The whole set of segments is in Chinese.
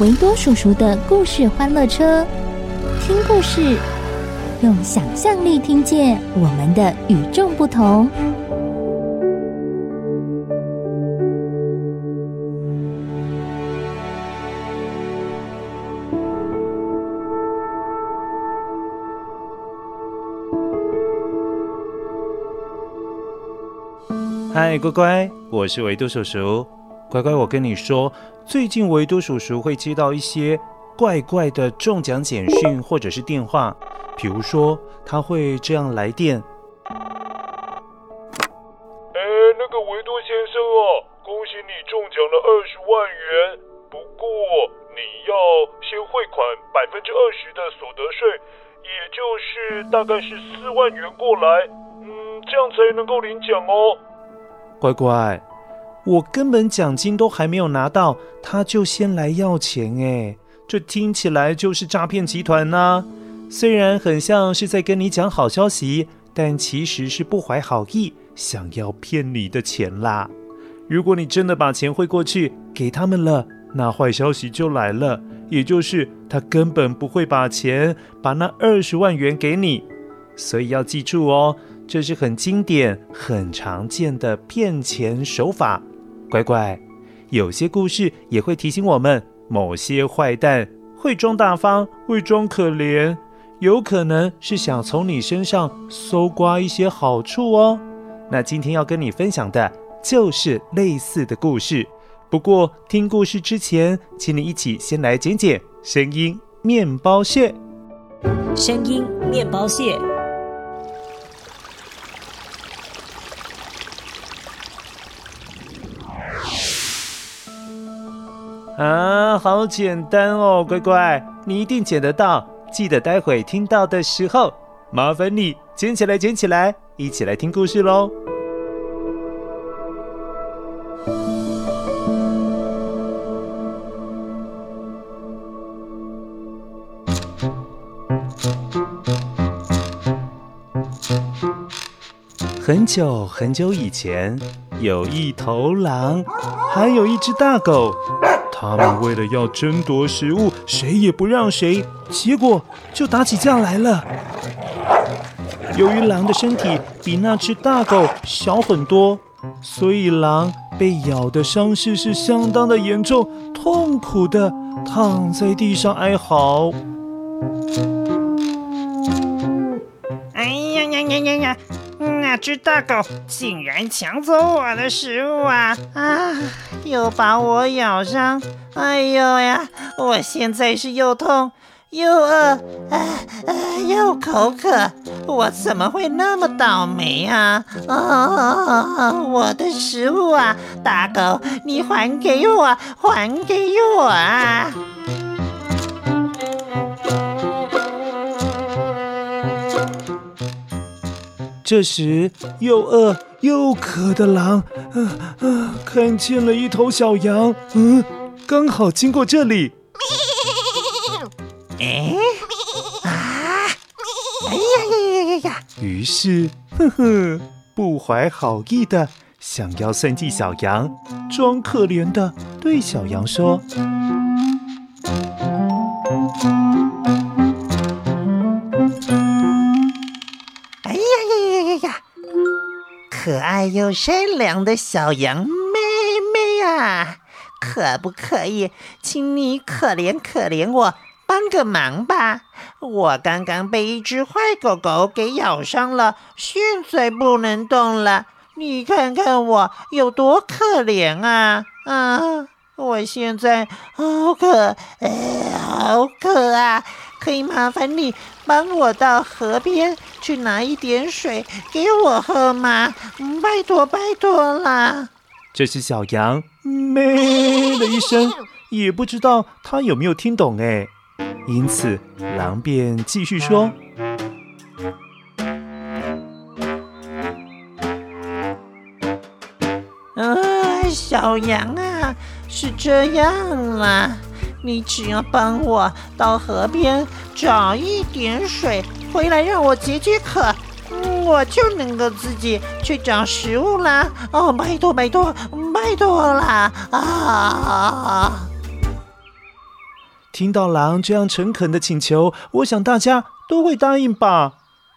维多叔叔的故事欢乐车，听故事，用想象力听见我们的与众不同。嗨，乖乖，我是维多叔叔。乖乖，我跟你说，最近维多叔叔会接到一些怪怪的中奖简讯或者是电话，比如说他会这样来电：“哎，那个维多先生哦，恭喜你中奖了二十万元，不过你要先汇款百分之二十的所得税，也就是大概是四万元过来，嗯，这样才能够领奖哦。”乖乖，我根本奖金都还没有拿到，他就先来要钱哎，这听起来就是诈骗集团呐！虽然很像是在跟你讲好消息，但其实是不怀好意，想要骗你的钱啦。如果你真的把钱汇过去给他们了，那坏消息就来了，也就是他根本不会把钱，把那二十万元给你。所以要记住哦。这是很经典、很常见的骗钱手法。乖乖，有些故事也会提醒我们，某些坏蛋会装大方，会装可怜，有可能是想从你身上搜刮一些好处哦。那今天要跟你分享的就是类似的故事。不过听故事之前，请你一起先来捡捡声音面包屑。声音面包屑。啊，好简单哦，乖乖，你一定捡得到。记得待会听到的时候，麻烦你捡起来，捡起来，一起来听故事喽。很久很久以前，有一头狼，还有一只大狗。他们为了要争夺食物，谁也不让谁，结果就打起架来了。由于狼的身体比那只大狗小很多，所以狼被咬的伤势是相当的严重，痛苦的躺在地上哀嚎。哎呀呀呀呀呀！只大狗竟然抢走我的食物啊！啊，又把我咬伤！哎呦呀，我现在是又痛又饿，啊啊，又口渴，我怎么会那么倒霉啊？啊，我的食物啊，大狗，你还给我，还给我啊！这时，又饿又渴的狼，啊啊，看见了一头小羊，嗯，刚好经过这里。哎，啊，哎呀呀呀呀呀！于是，呵呵，不怀好意的想要算计小羊，装可怜的对小羊说。可爱又善良的小羊妹妹啊，可不可以，请你可怜可怜我，帮个忙吧？我刚刚被一只坏狗狗给咬伤了，现在不能动了。你看看我有多可怜啊！啊，我现在好渴，哎，好渴啊！可以麻烦你帮我到河边去拿一点水给我喝吗？拜托拜托啦！这是小羊咩的一声，也不知道它有没有听懂哎。因此，狼便继续说：“啊，小羊啊，是这样啦。”你只要帮我到河边找一点水回来，让我解解渴，我就能够自己去找食物啦。哦，拜托拜托拜托啦！啊！听到狼这样诚恳的请求，我想大家都会答应吧。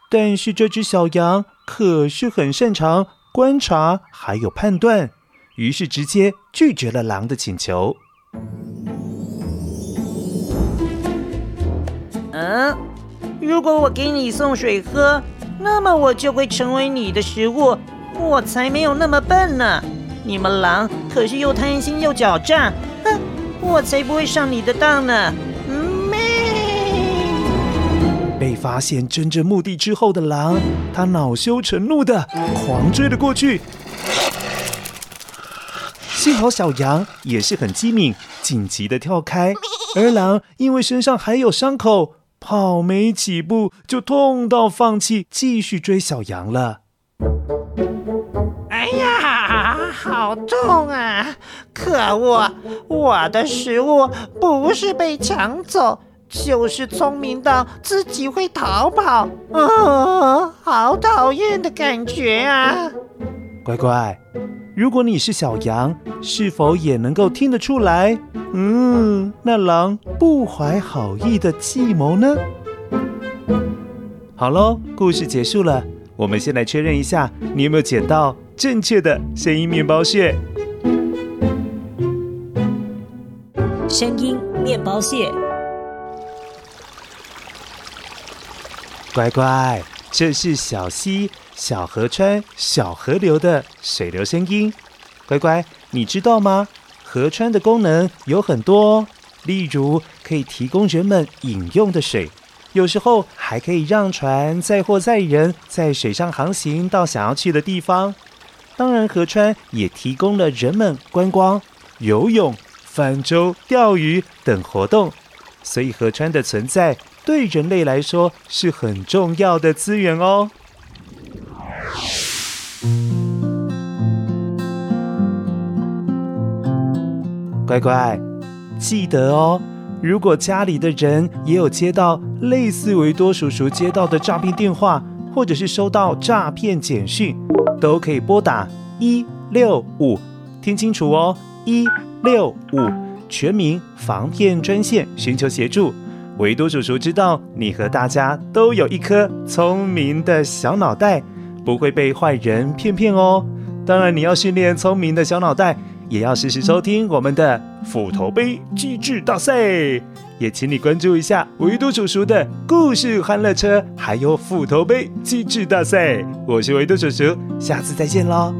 但是这只小羊可是很擅长观察还有判断，于是直接拒绝了狼的请求。嗯，如果我给你送水喝，那么我就会成为你的食物。我才没有那么笨呢！你们狼可是又贪心又狡诈，哼，我才不会上你的当呢！咩！被发现真正目的之后的狼，他恼羞成怒的狂追了过去。幸好小羊也是很机敏，紧急的跳开，而狼因为身上还有伤口。跑没几步就痛到放弃，继续追小羊了。哎呀，好痛啊！可恶，我的食物不是被抢走，就是聪明到自己会逃跑。哦，好讨厌的感觉啊！乖乖。如果你是小羊，是否也能够听得出来？嗯，那狼不怀好意的计谋呢？好喽，故事结束了。我们先来确认一下，你有没有捡到正确的声音面包屑？声音面包屑，乖乖，这是小溪。小河川、小河流的水流声音，乖乖，你知道吗？河川的功能有很多，例如可以提供人们饮用的水，有时候还可以让船载货载人，在水上航行到想要去的地方。当然，河川也提供了人们观光、游泳、泛舟、钓鱼等活动，所以河川的存在对人类来说是很重要的资源哦。乖乖，记得哦。如果家里的人也有接到类似维多叔叔接到的诈骗电话，或者是收到诈骗简讯，都可以拨打一六五，听清楚哦，一六五全民防骗专线，寻求协助。维多叔叔知道你和大家都有一颗聪明的小脑袋。不会被坏人骗骗哦。当然，你要训练聪明的小脑袋，也要时时收听我们的斧头杯机智大赛。也请你关注一下维多叔叔的故事欢乐车，还有斧头杯机智大赛。我是维多叔叔，下次再见喽。